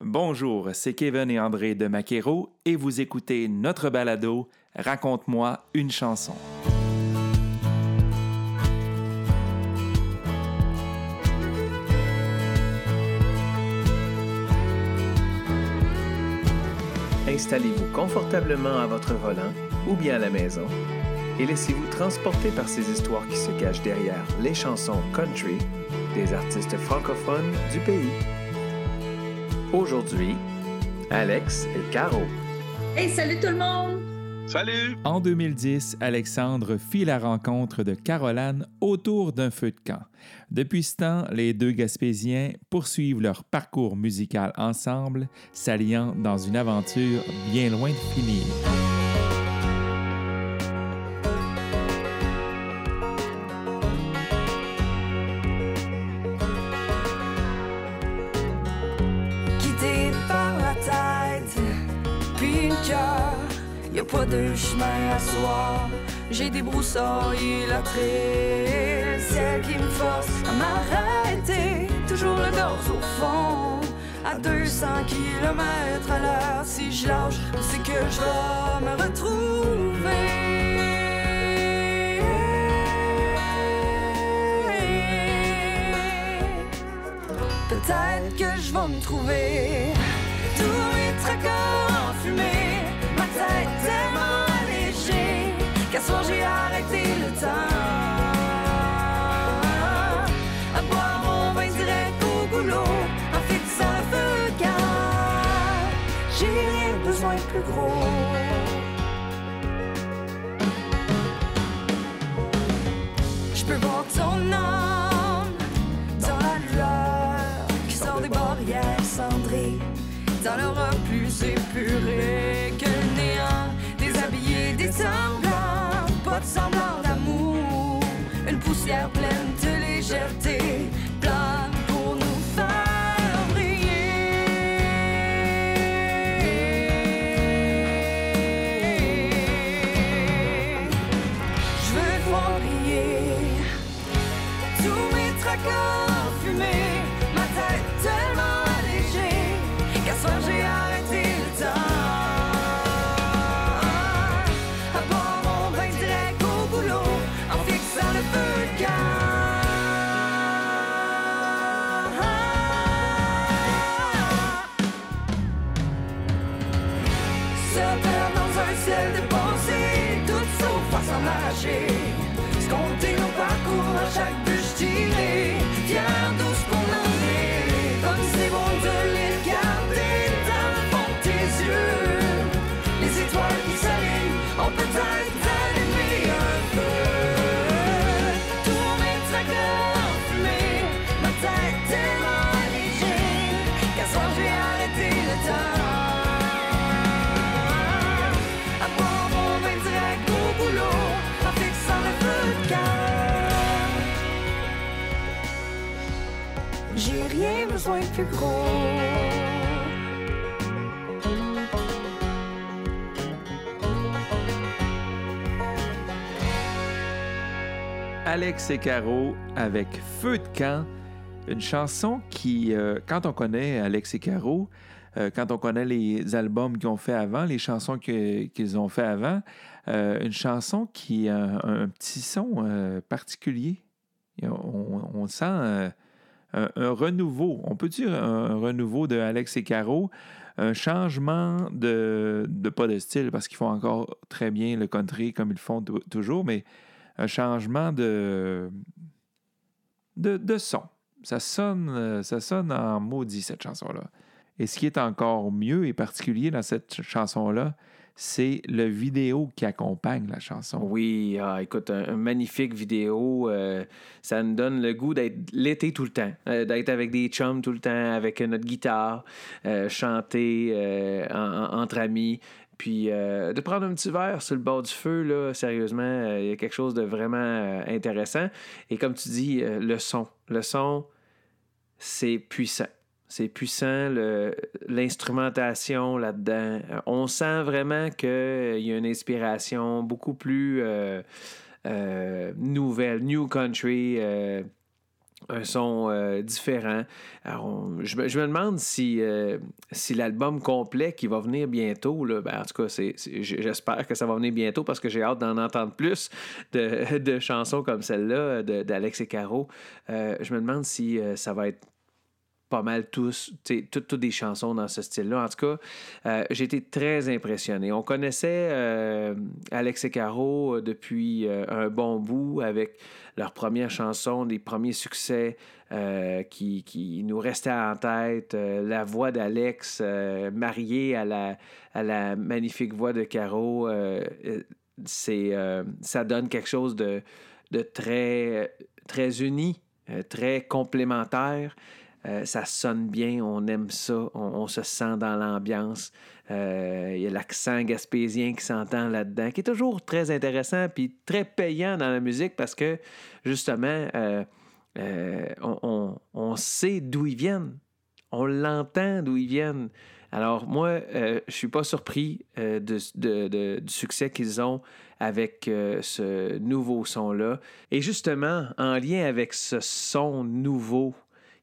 Bonjour, c'est Kevin et André de Maquero et vous écoutez notre balado Raconte-moi une chanson. Installez-vous confortablement à votre volant ou bien à la maison et laissez-vous transporter par ces histoires qui se cachent derrière les chansons country des artistes francophones du pays. Aujourd'hui, Alex et Caro. Hey, salut tout le monde! Salut! En 2010, Alexandre fit la rencontre de Caroline autour d'un feu de camp. Depuis ce temps, les deux Gaspésiens poursuivent leur parcours musical ensemble, s'alliant dans une aventure bien loin de finir. Pas de chemin à soi. J'ai débroussaillé la traîne, celle qui me force à m'arrêter. Toujours le gorge au fond, à 200 km à l'heure. Si je lâche, c'est que je vais me retrouver. Peut-être que je vais me trouver Tous mes tracas en fumée J'ai arrêté le temps. À boire mon vin direct au goulot En fixant le feu camp J'ai rien besoin plus gros. Je peux voir ton âme dans la lueur qui sort des barrières cendrées, dans l'aura plus épurée que le néant, déshabillé des de semblant d'amour, une poussière pleine de légèreté, Alex et Caro avec Feu de camp, une chanson qui, euh, quand on connaît Alex et Caro, euh, quand on connaît les albums qu'ils ont fait avant, les chansons qu'ils ont fait avant, euh, une chanson qui a un, petit son particulier. On, sent un, renouveau, on peut dire un, renouveau de Alex et Caro, un changement de, de pas de style parce qu'ils font encore très bien le country comme ils font tou- toujours, mais un changement de, de, de son. Ça sonne, ça sonne en maudit, cette chanson-là. Et ce qui est encore mieux et particulier dans cette chanson-là, c'est le vidéo qui accompagne la chanson. Oui, ah, écoute, un, magnifique vidéo. euh, ça nous donne le goût d'être l'été tout le temps, euh, d'être avec des chums tout le temps, avec notre guitare, euh, chanter en- en- entre amis. Puis de prendre un petit verre sur le bord du feu, là, sérieusement, il y a quelque chose de vraiment intéressant. Et comme tu dis, le son. Le son, c'est puissant. C'est puissant, l'instrumentation là-dedans. Euh, On sent vraiment qu'il y a une inspiration beaucoup plus euh, euh, nouvelle, new country. euh, un son euh, différent. Alors, je, me- demande si, euh, l'album complet qui va venir bientôt, là, ben, en tout cas, j'espère que ça va venir bientôt parce que j'ai hâte d'en entendre plus de, chansons comme celle-là d'Alex et Caro. Euh, je me demande si euh, ça va être pas mal tous, toutes, toutes des chansons dans ce style-là. En tout cas, euh, j'ai été très impressionné. On connaissait euh, Alex et Caro euh, depuis un bon bout avec leur première chanson, des premiers succès qui, qui nous restaient en tête. La voix d'Alex mariée à la, à la magnifique voix de Caro, c'est, ça donne quelque chose de, de très, très uni, très complémentaire. Euh, ça sonne bien, on aime ça, on, se sent dans l'ambiance. Euh, Il y a l'accent gaspésien qui s'entend là-dedans, qui est toujours très intéressant puis très payant dans la musique parce que justement, euh, on, on- on sait d'où ils viennent. On l'entend d'où ils viennent. Alors, moi, euh, je suis pas surpris de- de- du succès qu'ils ont avec ce nouveau son-là. Et justement, en lien avec ce son nouveau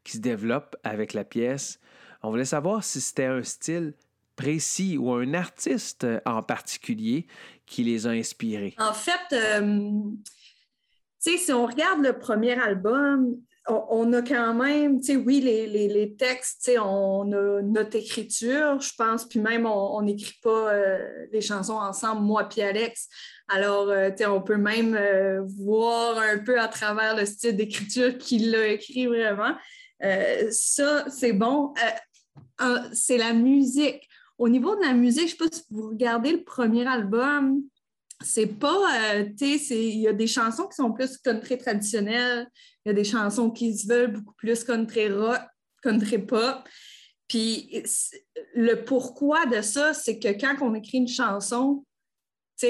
qui se développe avec la pièce, on voulait savoir si c'était un style précis ou un artiste en particulier qui les a inspirés. En fait, euh, si on regarde le premier album, on, on a quand même, tu sais, oui, les, les- les textes, tu sais, on a notre écriture, je pense, puis même on n'écrit pas euh, les chansons ensemble, moi puis Alex. Alors, euh, tu sais, on peut même euh, voir un peu à travers le style d'écriture qu'il a écrit vraiment. Euh, ça, c'est bon. Euh, c'est la musique. Au niveau de la musique, je ne sais pas si vous regardez le premier album, c'est pas, euh, il y a des chansons qui sont plus country traditionnelles, il y a des chansons qui se veulent beaucoup plus country rock, country pop. Puis le pourquoi de ça, c'est que quand on écrit une chanson, tu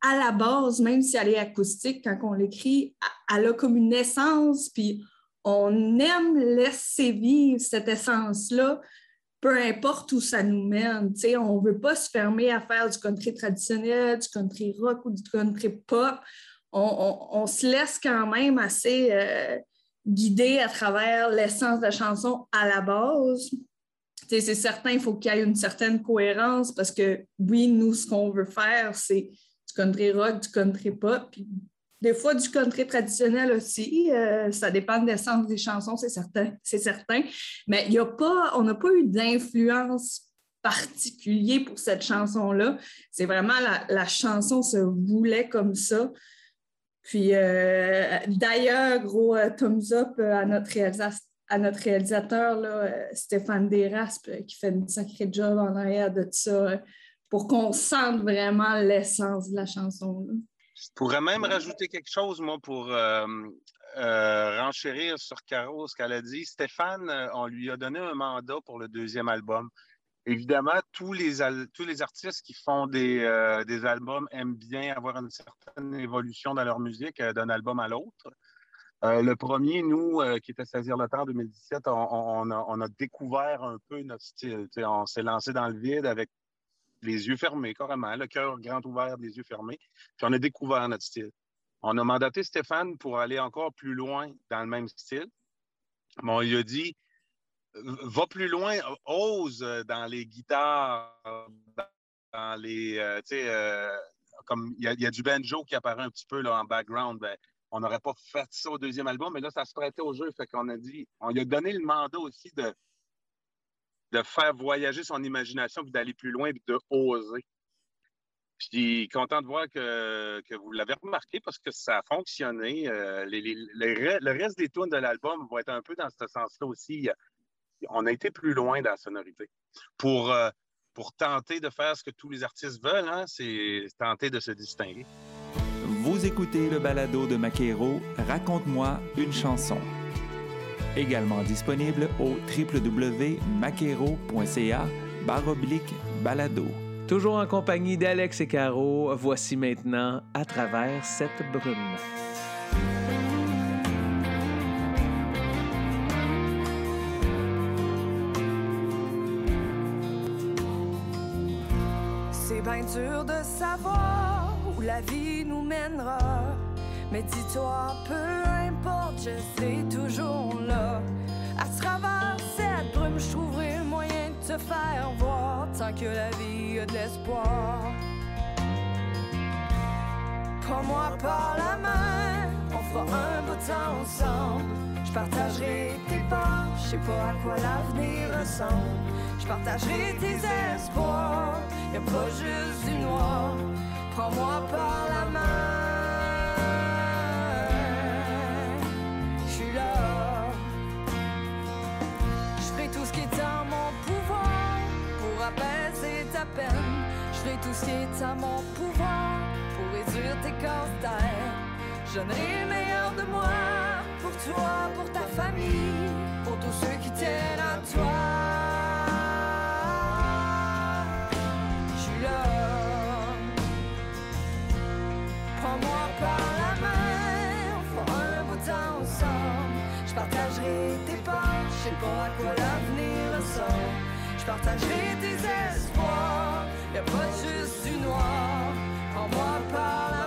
à, la base, même si elle est acoustique, quand on l'écrit, elle- elle a comme une essence, puis on aime laisser vivre cette essence-là, peu importe où ça nous mène. On ne veut pas se fermer à faire du country traditionnel, du country rock ou du country pop. On, se laisse quand même assez euh, guider à travers l'essence de la chanson à la base. C'est certain, il faut qu'il y ait une certaine cohérence parce que oui, nous, ce qu'on veut faire, c'est du country rock, du country pop, des fois du country traditionnel aussi. Euh, ça dépend de l'essence des chansons, c'est certain. C'est certain. Mais a pas, on n'a pas eu d'influence particulière pour cette chanson-là. C'est vraiment la, chanson se voulait comme ça. Puis euh, d'ailleurs, gros euh, thumbs up à notre, réalisateur, Stéphane Desraspes, qui fait une sacrée job en arrière de ça euh, pour qu'on sente vraiment l'essence de la chanson. là. Je pourrais même rajouter quelque chose, moi, pour euh, euh, renchérir sur Caro, ce qu'elle a dit. Stéphane, euh, on lui a donné un mandat pour le deuxième album. Évidemment, tous les, tous les artistes qui font des, euh, des albums aiment bien avoir une certaine évolution dans leur musique d'un album à l'autre. Euh, le premier, nous, euh, qui était Saisir le temps en 2017, on, a, on a découvert un peu notre style. On s'est lancé dans le vide avec les yeux fermés, carrément, le cœur grand ouvert, les yeux fermés. Puis on a découvert notre style. On a mandaté Stéphane pour aller encore plus loin dans le même style. Mais on lui a dit va plus loin, ose dans les guitares, dans les. euh, tu sais, euh, comme il y, a- du banjo qui apparaît un petit peu là, en background. Ben, on n'aurait pas fait ça au deuxième album, mais là, ça se prêtait au jeu. Fait qu'on a dit, on lui a donné le mandat aussi de, de faire voyager son imagination, puis d'aller plus loin, puis de oser. Puis content de voir que, que vous l'avez remarqué parce que ça a fonctionné. Euh, le reste des tunes de l'album vont être un peu dans ce sens-là aussi. On a été plus loin dans la sonorité. Pour, euh, pour tenter de faire ce que tous les artistes veulent, hein, c'est tenter de se distinguer. Vous écoutez le balado de Maquero, Raconte-moi une chanson. Également disponible au www.maquero.ca baroblique balado. Toujours en compagnie d'Alex et Caro, voici maintenant À travers cette brume. C'est bien dur de savoir où la vie nous mènera. Mais dis-toi, peu importe, je serai toujours là. À travers cette brume, je trouverai le moyen de te faire voir tant que la vie a de l'espoir. Prends-moi par la main, on fera un beau temps ensemble. Je partagerai tes peurs, je sais pas à quoi l'avenir ressemble. Je partagerai tes espoirs, y a pas juste du noir. Prends-moi par la main, Je qui est en mon pouvoir pour réduire tes casse-têtes. Je donnerai le meilleur de moi pour toi, pour ta famille, pour tous ceux qui tiennent à toi. Je suis là. Prends-moi par la main, on fera un beau temps ensemble. Je partagerai tes peurs, je sais pas à quoi l'avenir ressemble. Je partagerai tes espoirs, y'a pas juste du noir. Prends-moi par la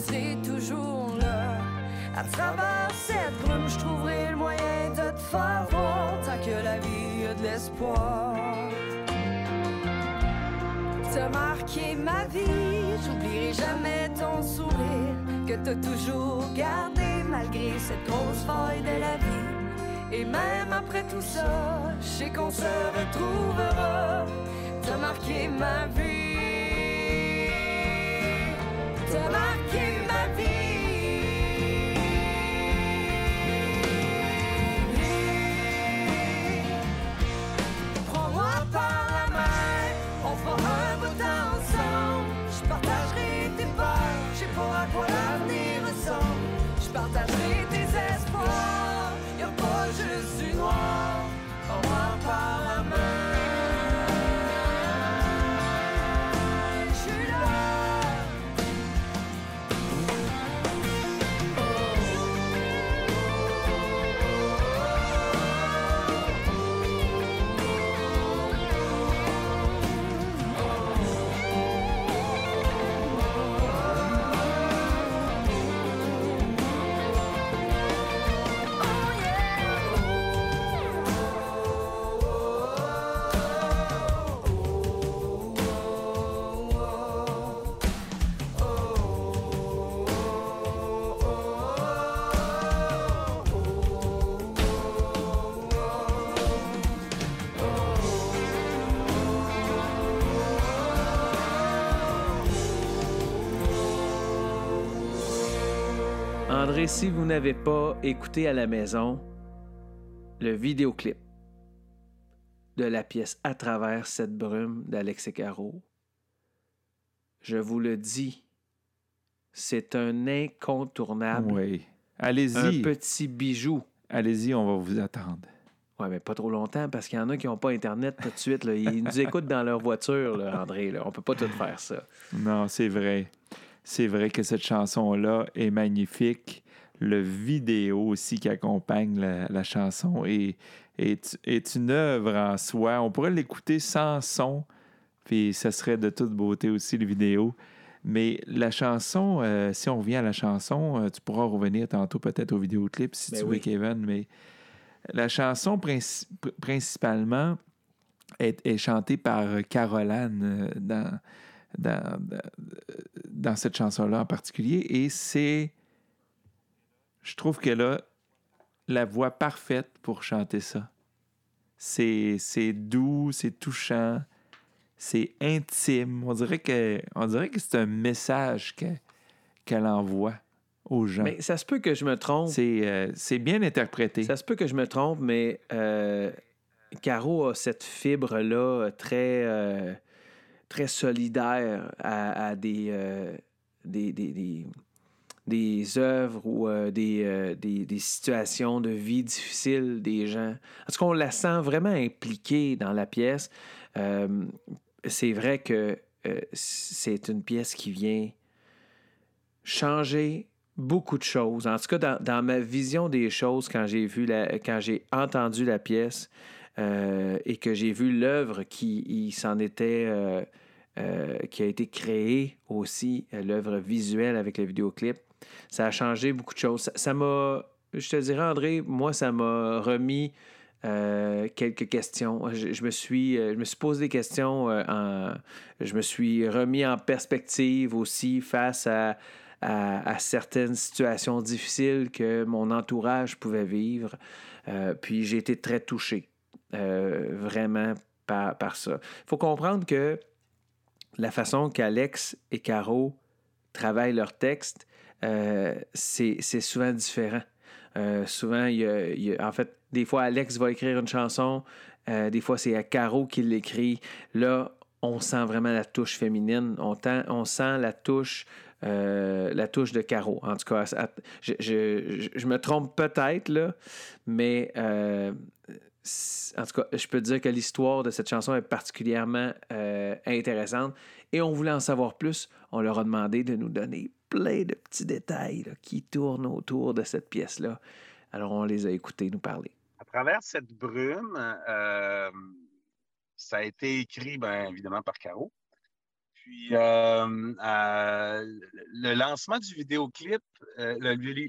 serai toujours là. À travers cette brume, je trouverai le moyen de te faire voir tant que la vie a de l'espoir. T'as marqué ma vie, j'oublierai jamais ton sourire que t'as toujours gardé malgré cette grosse faille de la vie. Et même après tout ça, je sais qu'on se retrouvera. T'as marqué ma vie, t'as marqué André, si vous n'avez pas écouté à la maison le vidéoclip de la pièce À travers cette brume d'Alexis Caro, je vous le dis, c'est un incontournable, Oui. un Allez-y. petit bijou. Allez-y, on va vous attendre. Ouais, mais pas trop longtemps parce qu'il y en a qui n'ont pas Internet tout de suite. là. Ils nous écoutent dans leur voiture, là, André. Là. On peut pas tout faire ça. Non, c'est vrai. C'est vrai que cette chanson-là est magnifique. Le vidéo aussi qui accompagne la, la chanson est, est, est une œuvre en soi. On pourrait l'écouter sans son, puis ça serait de toute beauté aussi, le vidéo. Mais la chanson, euh, si on revient à la chanson, euh, tu pourras revenir tantôt peut-être au vidéoclip si Ben tu veux. Kevin, mais la chanson princi- pr- principalement est, est chantée par Caroline euh, dans, dans, dans, cette chanson-là en particulier. Et c'est. Je trouve qu'elle a la voix parfaite pour chanter ça. C'est c'est doux, c'est touchant, c'est intime. On dirait que, on dirait que c'est un message que- qu'elle envoie aux gens. Mais ça se peut que je me trompe. C'est euh, c'est bien interprété. Ça se peut que je me trompe, mais euh, Caro a cette fibre-là très, euh, très solidaire à, des, euh, des, des, des- œuvres ou euh, des, euh, des, des situations de vie difficiles des gens. Est-ce qu'on la sent vraiment impliquée dans la pièce? Euh, c'est vrai que euh, c'est une pièce qui vient changer beaucoup de choses. En tout cas, dans, dans ma vision des choses, quand j'ai vu la, quand j'ai entendu la pièce et que j'ai vu l'œuvre qui s'en était euh, qui a été créée aussi, euh, l'œuvre visuelle avec le vidéoclip, ça a changé beaucoup de choses. Ça- m'a, je te dirais, André, moi, ça m'a remis euh, quelques questions. Je, me suis, je me suis posé des questions. en- je me suis remis en perspective aussi face à, certaines situations difficiles que mon entourage pouvait vivre. Puis j'ai été très touché, vraiment, par ça. Il faut comprendre que la façon qu'Alex et Caro travaillent leurs textes, euh, c'est souvent différent. Euh, souvent, en fait, des fois, Alex va écrire une chanson, euh, des fois, c'est à Caro qui l'écrit. Là, on sent vraiment la touche féminine, on, sent la touche, la touche de Caro. En tout cas, je, me trompe peut-être, mais en tout cas, je peux dire que l'histoire de cette chanson est particulièrement euh, intéressante. Et on voulait en savoir plus. On leur a demandé de nous donner plein de petits détails qui tournent autour de cette pièce-là. Alors, on les a écoutés nous parler. À travers cette brume, euh, ça a été écrit, bien évidemment, par Caro. Puis, euh, euh, le lancement du vidéoclip, euh,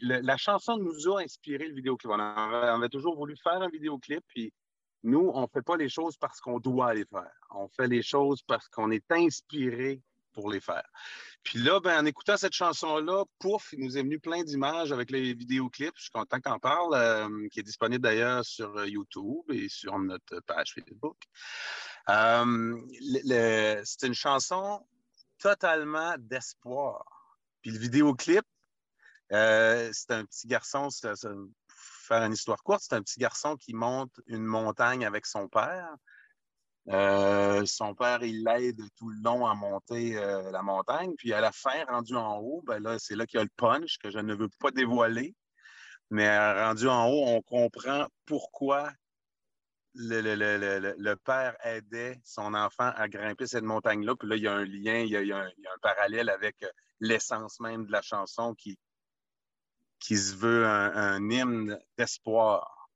la chanson nous a inspiré le vidéoclip. On on avait toujours voulu faire un vidéoclip, puis nous, on ne fait pas les choses parce qu'on doit les faire. On fait les choses parce qu'on est inspiré pour les faire. Puis là, ben, en écoutant cette chanson-là, pouf, il nous est venu plein d'images avec les vidéoclips. Je suis content qu'on parle, euh, qui est disponible d'ailleurs sur euh, YouTube et sur notre page Facebook. Euh, c'est une chanson totalement d'espoir. Puis le vidéoclip, euh, c'est un petit garçon, pour faire une histoire courte, c'est un petit garçon qui monte une montagne avec son père. Euh, son père, il l'aide tout le long à monter euh, la montagne. Puis à la fin, rendu en haut, ben là, c'est là qu'il y a le punch que je ne veux pas dévoiler. Mais euh, rendu en haut, on comprend pourquoi le, le- le- le- père aidait son enfant à grimper cette montagne-là. Puis là, il y a un lien, il y a, un, il y a un parallèle avec l'essence même de la chanson qui, qui se veut un, hymne d'espoir,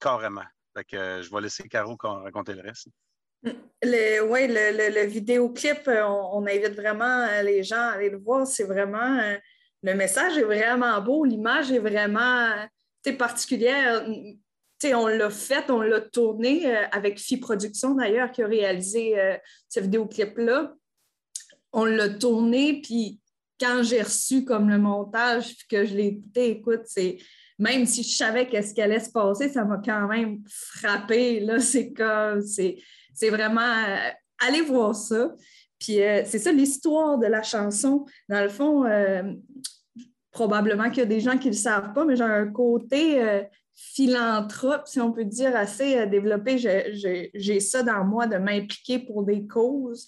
carrément. Fait que je vais laisser Caro con- raconter le reste. Le, ouais, le, le- le vidéoclip, euh, on, on invite vraiment euh, les gens à aller le voir. C'est vraiment. euh, le message est vraiment beau, l'image est vraiment particulière. On l'a fait, on l'a tourné avec Phi Productions d'ailleurs, qui a réalisé ce vidéoclip-là. On l'a tourné, puis quand j'ai reçu comme le montage, puis que je l'ai écouté, écoute, c'est même si je savais qu'est-ce qui allait se passer, ça m'a quand même frappé. Là, c'est comme, c'est, c'est vraiment, euh, allez voir ça. Puis euh, c'est ça l'histoire de la chanson. Dans le fond, euh, probablement qu'il y a des gens qui ne le savent pas, mais j'ai un côté philanthrope, si on peut dire, assez développé. J'ai- ça dans moi de m'impliquer pour des causes.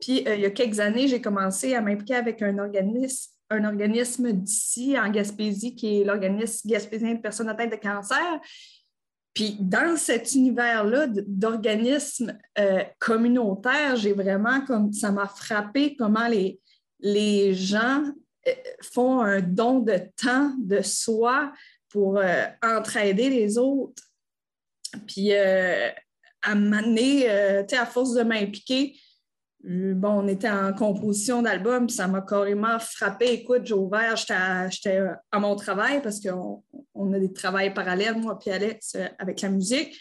Puis il y a quelques années, j'ai commencé à m'impliquer avec un organisme, un organisme d'ici, en Gaspésie, qui est l'organisme gaspésien de personnes atteintes de cancer. Puis dans cet univers-là d'organismes euh, communautaires, j'ai vraiment comme ça m'a frappé comment les, les gens euh, font un don de temps, de soi pour euh, entraider les autres. Puis à m'amener, à force de m'impliquer, Bon, on était en composition d'album, ça m'a carrément frappé. Écoute, j'ai ouvert, j'étais à, à mon travail parce qu'on on a des travails parallèles, moi et Alex, euh, avec la musique.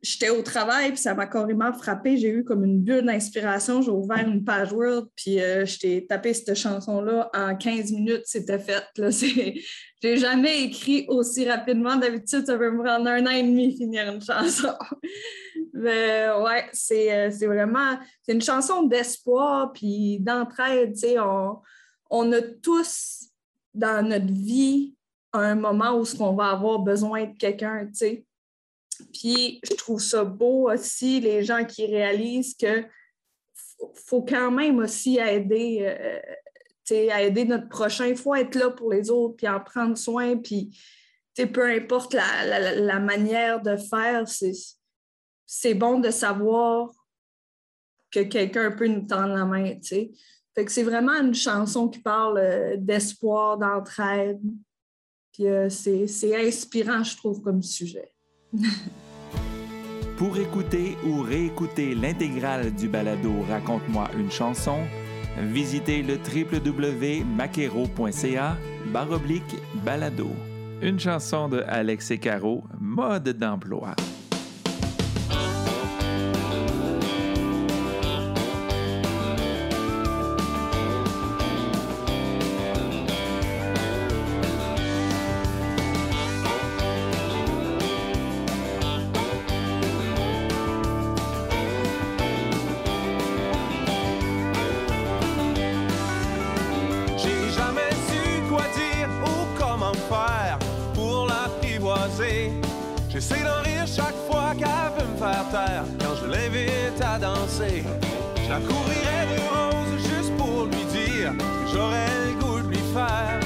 J'étais au travail, puis ça m'a carrément frappé. J'ai eu comme une bulle d'inspiration. J'ai ouvert une page Word, puis euh, tapé cette chanson-là en 15 minutes, c'était fait. J'ai jamais écrit aussi rapidement. D'habitude, ça peut me prendre un an et demi finir une chanson. Mais ouais, c'est, euh, c'est vraiment c'est une chanson d'espoir puis d'entraide. On, on a tous dans notre vie un moment où on va avoir besoin de quelqu'un. tu sais. Puis je trouve ça beau aussi, les gens qui réalisent que faut, quand même aussi aider. euh, à aider notre prochain. Il faut être là pour les autres, puis en prendre soin, puis peu importe la, la- la manière de faire, c'est bon de savoir que quelqu'un peut nous tendre la main, tu sais. C'est vraiment une chanson qui parle euh, d'espoir, d'entraide. Puis euh, c'est inspirant, je trouve, comme sujet. Pour écouter ou réécouter l'intégrale du balado Raconte-moi une chanson, visitez le www.maquero.ca baroblique balado. Une chanson de Alex et Caro, mode d'emploi. J'essaie d'en rire chaque fois qu'elle veut me faire taire quand je l'invite à danser. Je la couvrirai de rose juste pour lui dire que j'aurais le goût de lui faire.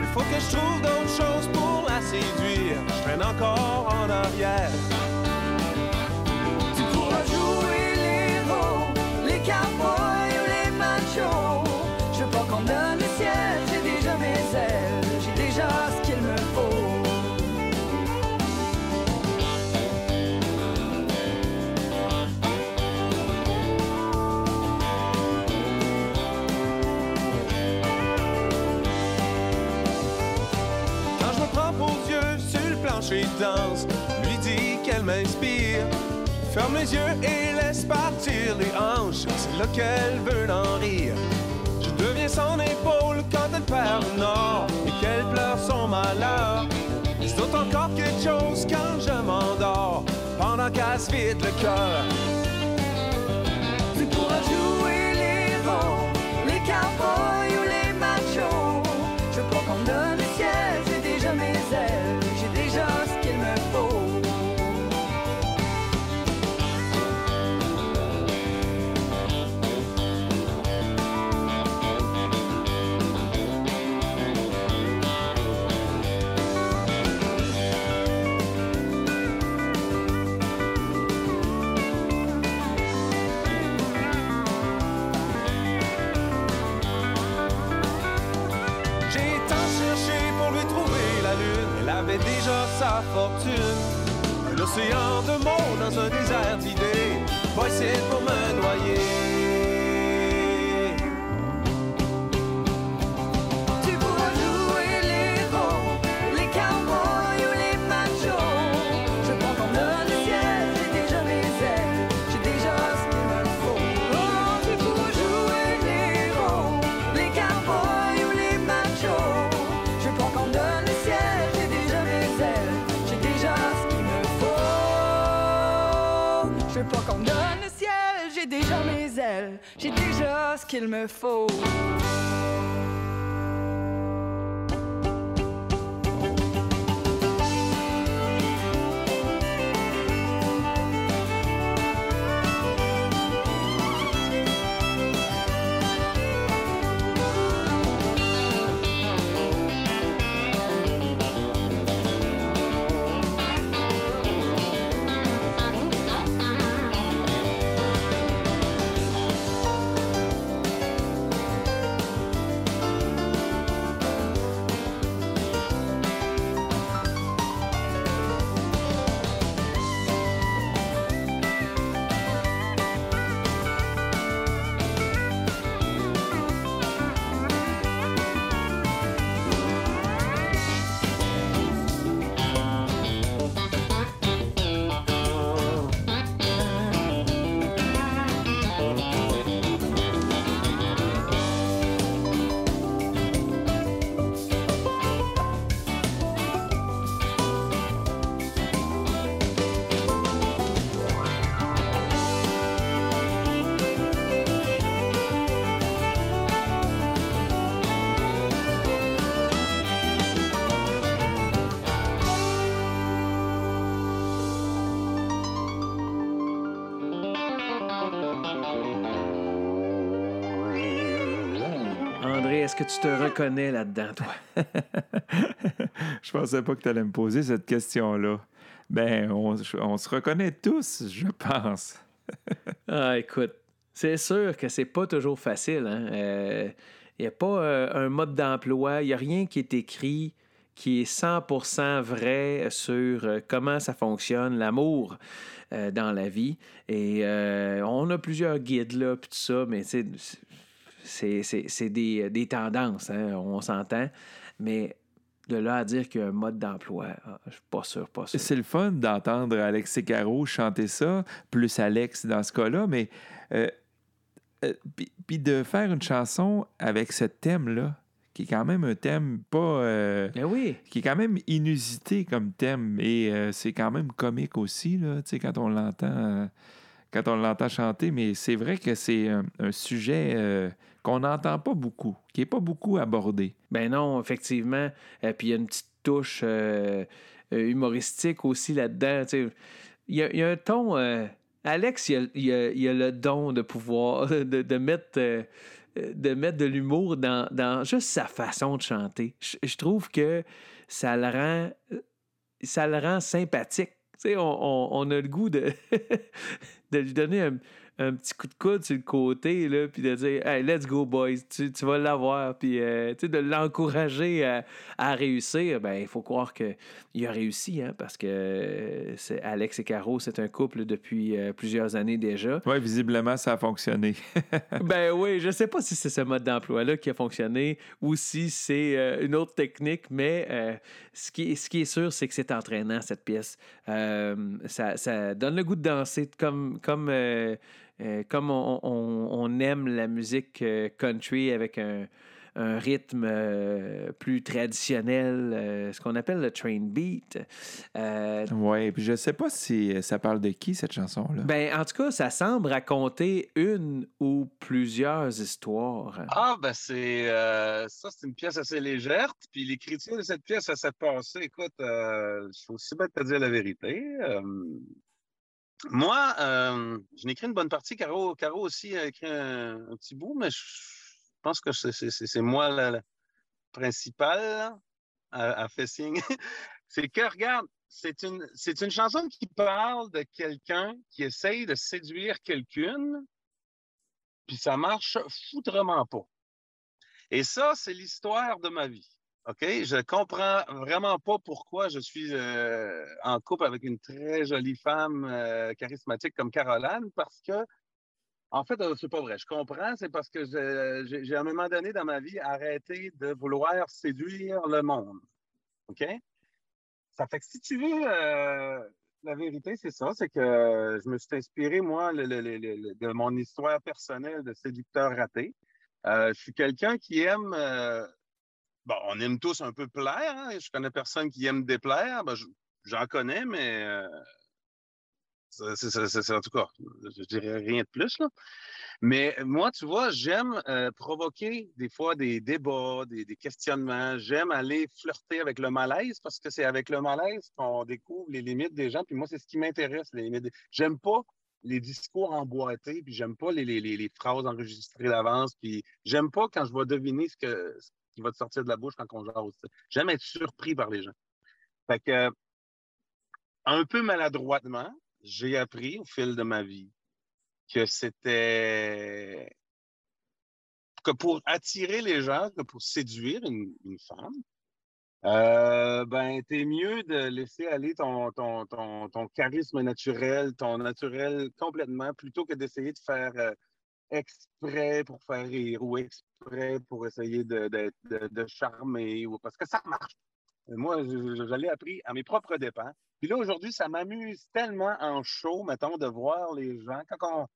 Il faut que je trouve d'autres choses pour la séduire. Je traîne encore en arrière. Lui dit qu'elle m'inspire. Ferme les yeux et laisse partir les hanches, c'est là qu'elle veut en rire. Je deviens son épaule quand elle perd le nord et qu'elle pleure son malheur. C'est d'autant encore quelque chose quand je m'endors, pendant qu'elle se vide le cœur. Océan de mots dans un désert d'idées, essayer pour me j'ai déjà ce qu'il me faut. Que tu te reconnais là-dedans, toi? je pensais pas que tu allais me poser cette question-là. Ben, on, on se reconnaît tous, je pense. Ah, écoute, c'est sûr que c'est pas toujours facile. Il hein. n'y a pas euh, un mode d'emploi, il n'y a rien qui est écrit qui est 100% vrai sur euh, comment ça fonctionne, l'amour euh, dans la vie. Et on a plusieurs guides là, puis tout ça, mais c'est, des, des, tendances, hein, on s'entend. Mais de là à dire qu'il y a un mode d'emploi, ah, je suis pas sûr, pas sûr. C'est le fun d'entendre Alex Caro chanter ça, plus Alex dans ce cas-là, mais euh, euh, puis de faire une chanson avec ce thème-là, qui est quand même un thème pas. Euh, ben oui. Qui est quand même inusité comme thème, et c'est quand même comique aussi, là, quand on l'entend. quand on l'entend chanter, mais c'est vrai que c'est un, sujet qu'on n'entend pas beaucoup, qui n'est pas beaucoup abordé. Ben non, effectivement. et puis il y a une petite touche humoristique aussi là-dedans. Il y, a un ton Alex, il a, a, le don de pouvoir, de, mettre, euh, de mettre de l'humour dans, juste sa façon de chanter. Je, trouve que ça le rend, ça le rend sympathique. on, on, a le goût de, de lui donner un, un petit coup de coude sur le côté, là, puis de dire Hey, let's go, boys, tu, vas l'avoir. Puis euh, de l'encourager à, réussir. Ben, il faut croire qu'il a réussi, hein, parce que Alex et Caro, c'est un couple depuis euh, plusieurs années déjà. Oui, visiblement, ça a fonctionné. ben oui, je sais pas si c'est ce mode d'emploi-là qui a fonctionné ou si c'est euh, une autre technique, mais ce, qui, ce qui est sûr, c'est que c'est entraînant, cette pièce. Ça, ça, donne le goût de danser comme. comme euh, comme on, aime la musique euh, country avec un, rythme euh, plus traditionnel, ce qu'on appelle le train beat. oui, puis je sais pas si ça parle de qui cette chanson-là. Ben, en tout cas, ça semble raconter une ou plusieurs histoires. Ah, ben c'est ça, c'est une pièce assez légère. Puis l'écriture de cette pièce, ça s'est passé. Écoute, il faut aussi bien te dire la vérité. Moi, euh, je n'ai écrit une bonne partie. Caro, Caro aussi a écrit un, petit bout, mais je pense que c'est moi le principal à, faire signe. c'est que, regarde, c'est une, une chanson qui parle de quelqu'un qui essaye de séduire quelqu'une, puis ça marche foutrement pas. Et ça, c'est l'histoire de ma vie. OK? Je comprends vraiment pas pourquoi je suis en couple avec une très jolie femme charismatique comme Caroline, parce que, en fait, euh, c'est pas vrai. Je comprends, c'est parce que j'ai à un moment donné dans ma vie arrêté de vouloir séduire le monde. OK? Ça fait que si tu veux, la vérité, c'est ça, c'est que je me suis inspiré, moi, de mon histoire personnelle de séducteur raté. je suis quelqu'un qui aime bon, on aime tous un peu plaire. Hein? Je connais personne qui aime déplaire. Ben, j'en connais, mais euh, c'est en tout cas, je dirais rien de plus. Là. Mais moi, tu vois, j'aime euh, provoquer des fois des débats, des, questionnements. J'aime aller flirter avec le malaise parce que c'est avec le malaise qu'on découvre les limites des gens. Puis moi, c'est ce qui m'intéresse, les limites. J'aime pas les discours emboîtés, puis j'aime pas les, les, les, phrases enregistrées d'avance, puis j'aime pas quand je vais deviner ce que, qui va te sortir de la bouche quand on jase. J'aime être surpris par les gens. Fait que, un peu maladroitement, j'ai appris au fil de ma vie que c'était que pour attirer les gens, que pour séduire une, femme, euh, ben, t'es mieux de laisser aller ton, ton, ton, charisme naturel, ton naturel complètement, plutôt que d'essayer de faire euh, exprès pour faire rire ou exprès pour essayer de, de, charmer ou parce que ça marche. Moi, je, l'ai appris à mes propres dépens. Puis là, aujourd'hui, ça m'amuse tellement en show, mettons, de voir les gens. Quand on,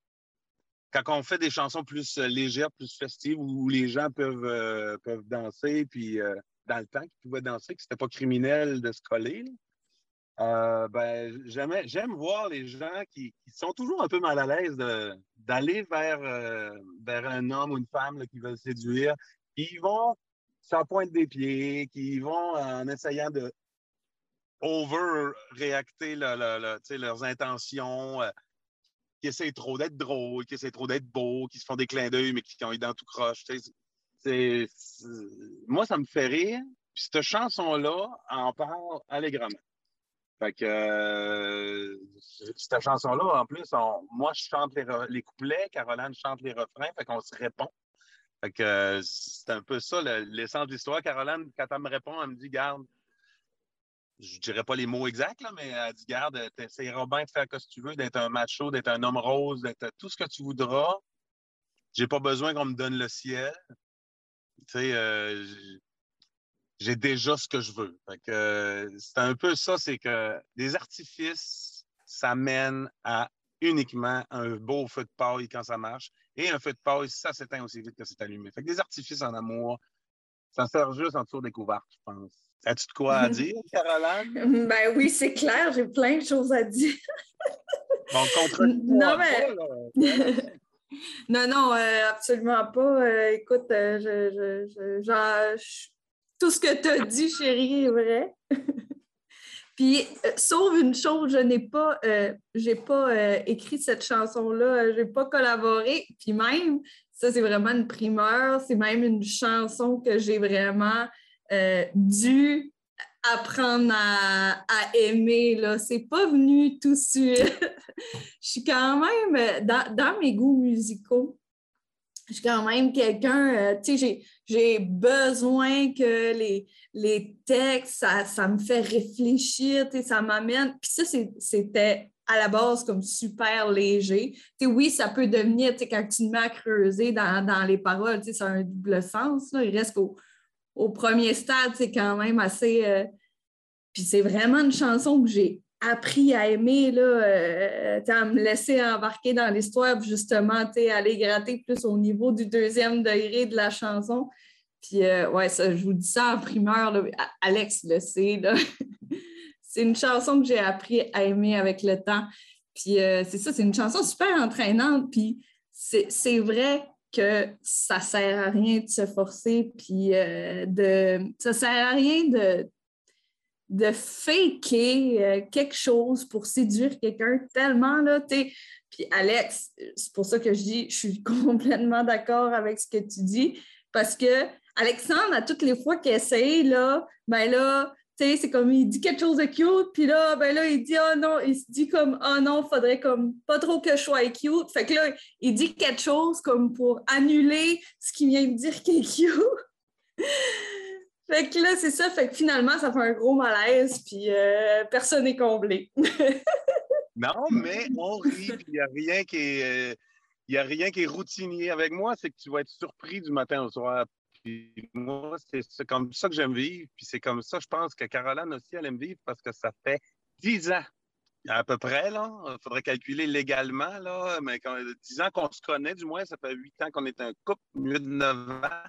quand on fait des chansons plus euh, légères, plus festives, où les gens peuvent, euh, peuvent danser, puis euh, dans le temps qu'ils pouvaient danser, que c'était pas criminel de se coller, euh, ben, j'aime voir les gens qui, sont toujours un peu mal à l'aise d'aller vers, euh, vers un homme ou une femme qui veulent séduire, qui vont sans pointe des pieds, qui vont en essayant de over-réacter leurs intentions, euh, qui essaient trop d'être drôles, qui essaient trop d'être beaux, qui se font des clins d'œil, mais qui ont eu dans tout croche. moi, ça me fait rire. Puis cette chanson-là en parle allègrement. Fait que euh, cette chanson-là, en plus, on- moi, je chante les, les couplets, Caroline chante les refrains, fait qu'on se répond. Fait que c'est un peu ça le- l'essence de l'histoire. Caroline, quand elle me répond, elle me dit Garde, je dirais pas les mots exacts, mais elle dit Garde, t'essayeras bien de faire ce que tu veux, d'être un macho, d'être un homme rose, d'être tout ce que tu voudras. J'ai pas besoin qu'on me donne le ciel. Tu sais, euh, j'ai déjà ce que je veux. Euh, c'est un peu ça, c'est que les artifices, ça mène à uniquement un beau feu de paille quand ça marche. Et un feu de paille, ça s'éteint aussi vite que c'est allumé. Fait que des artifices en amour, ça sert juste en dessous découverte, je pense. As-tu de quoi à dire, Caroline? Ben oui, c'est clair, j'ai plein de choses à dire. Bon, contre Non, mais- non, non, euh, absolument pas. Euh, écoute, je, je- je- tout ce que tu as dit, chérie, est vrai. Puis, euh, sauf une chose, je n'ai pas, euh, pas euh, écrit cette chanson-là, je n'ai pas collaboré. Puis même, ça, c'est vraiment une primeur, c'est même une chanson que j'ai vraiment dû apprendre à, aimer. Là. C'est pas venu tout de suite. je suis quand même, dans, dans mes goûts musicaux, je suis quand même quelqu'un, euh, tu sais, j'ai- besoin que les, les textes, ça, ça me fait réfléchir, tu sais, ça m'amène. Puis ça, c'était à la base comme super léger. Tu sais, oui, ça peut devenir, tu sais, quand tu te mets à creuser dans, dans les paroles, tu sais, ça a un double sens. Là. Il reste qu'au au premier stade, c'est quand même assez. euh, Puis c'est vraiment une chanson que j'ai appris à aimer, là, euh, à me laisser embarquer dans l'histoire, justement, aller gratter plus au niveau du deuxième degré de la chanson. Puis, euh, ouais, ça, je vous dis ça en primeur, Alex le sait, c'est une chanson que j'ai appris à aimer avec le temps. Puis, euh, c'est ça, c'est une chanson super entraînante. Puis, c'est vrai que ça sert à rien de se forcer, puis de, ça sert à rien de, de faker euh, quelque chose pour séduire quelqu'un tellement, là, tu. Puis Alex, c'est pour ça que je dis, je suis complètement d'accord avec ce que tu dis, parce que Alexandre, à toutes les fois qu'il essaye, là, ben là, c'est comme il dit quelque chose de cute, puis là, ben là, il dit, oh non, il se dit comme, oh non, faudrait comme pas trop que je sois cute. Fait que là, il dit quelque chose comme pour annuler ce qu'il vient de dire qu'il est cute. fait que là, c'est ça. Fait que finalement, ça fait un gros malaise, puis euh, personne n'est comblé. Non, mais on rit, puis il n'y a rien qui est. euh, a rien qui est routinier avec moi, c'est que tu vas être surpris du matin au soir. Puis moi, c'est c'est comme ça que j'aime vivre. Puis c'est comme ça, je pense que Caroline aussi, elle aime vivre parce que ça fait 10 ans à peu près, là. Il faudrait calculer légalement, là. Mais quand, 10 ans qu'on se connaît, du moins, ça fait 8 ans qu'on est un couple, mieux de 9 ans.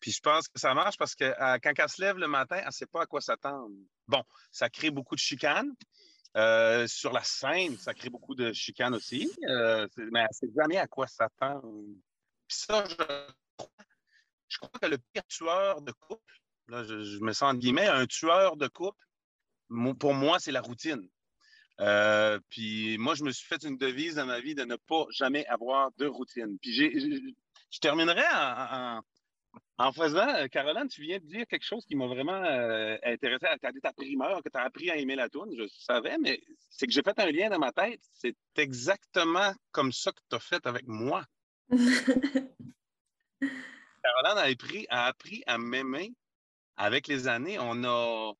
Puis je pense que ça marche parce que euh, quand elle se lève le matin, elle ne sait pas à quoi s'attendre. Bon, ça crée beaucoup de chicanes. Euh, sur la scène, ça crée beaucoup de chicanes aussi. Euh, mais elle ne sait jamais à quoi s'attendre. Puis ça, je crois, je crois que le pire tueur de couple, là, je, me sens en guillemets, un tueur de couple, pour moi, c'est la routine. Puis moi, je me suis fait une devise dans ma vie de ne pas jamais avoir de routine. Puis je terminerai en- en faisant, euh, Caroline, tu viens de dire quelque chose qui m'a vraiment euh, intéressé. Tu as dit ta primeur, que tu as appris à aimer la toune. Je savais, mais c'est que j'ai fait un lien dans ma tête. C'est exactement comme ça que tu as fait avec moi. Caroline a appris, a appris à m'aimer avec les années. On a,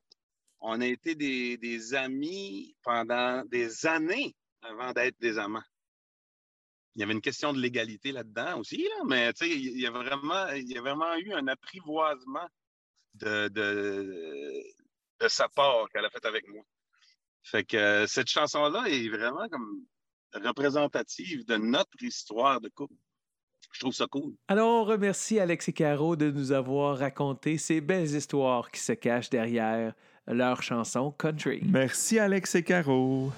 on a été des, des amis pendant des années avant d'être des amants. Il y avait une question de légalité là-dedans aussi, là, mais tu sais, il y a vraiment, il y a vraiment eu un apprivoisement de, de, de sa part qu'elle a fait avec moi. Fait que euh, cette chanson-là est vraiment comme représentative de notre histoire de couple. Je trouve ça cool. Alors, on remercie Alex et Caro de nous avoir raconté ces belles histoires qui se cachent derrière leur chanson Country. Merci, Alex et Caro.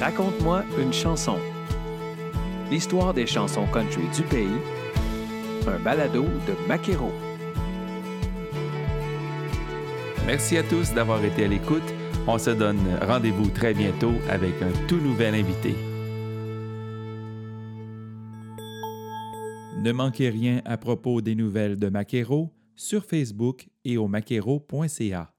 Raconte-moi une chanson. L'histoire des chansons country du pays. Un balado de Maquero. Merci à tous d'avoir été à l'écoute. On se donne rendez-vous très bientôt avec un tout nouvel invité. Ne manquez rien à propos des nouvelles de Maquero sur Facebook et au maquero.ca.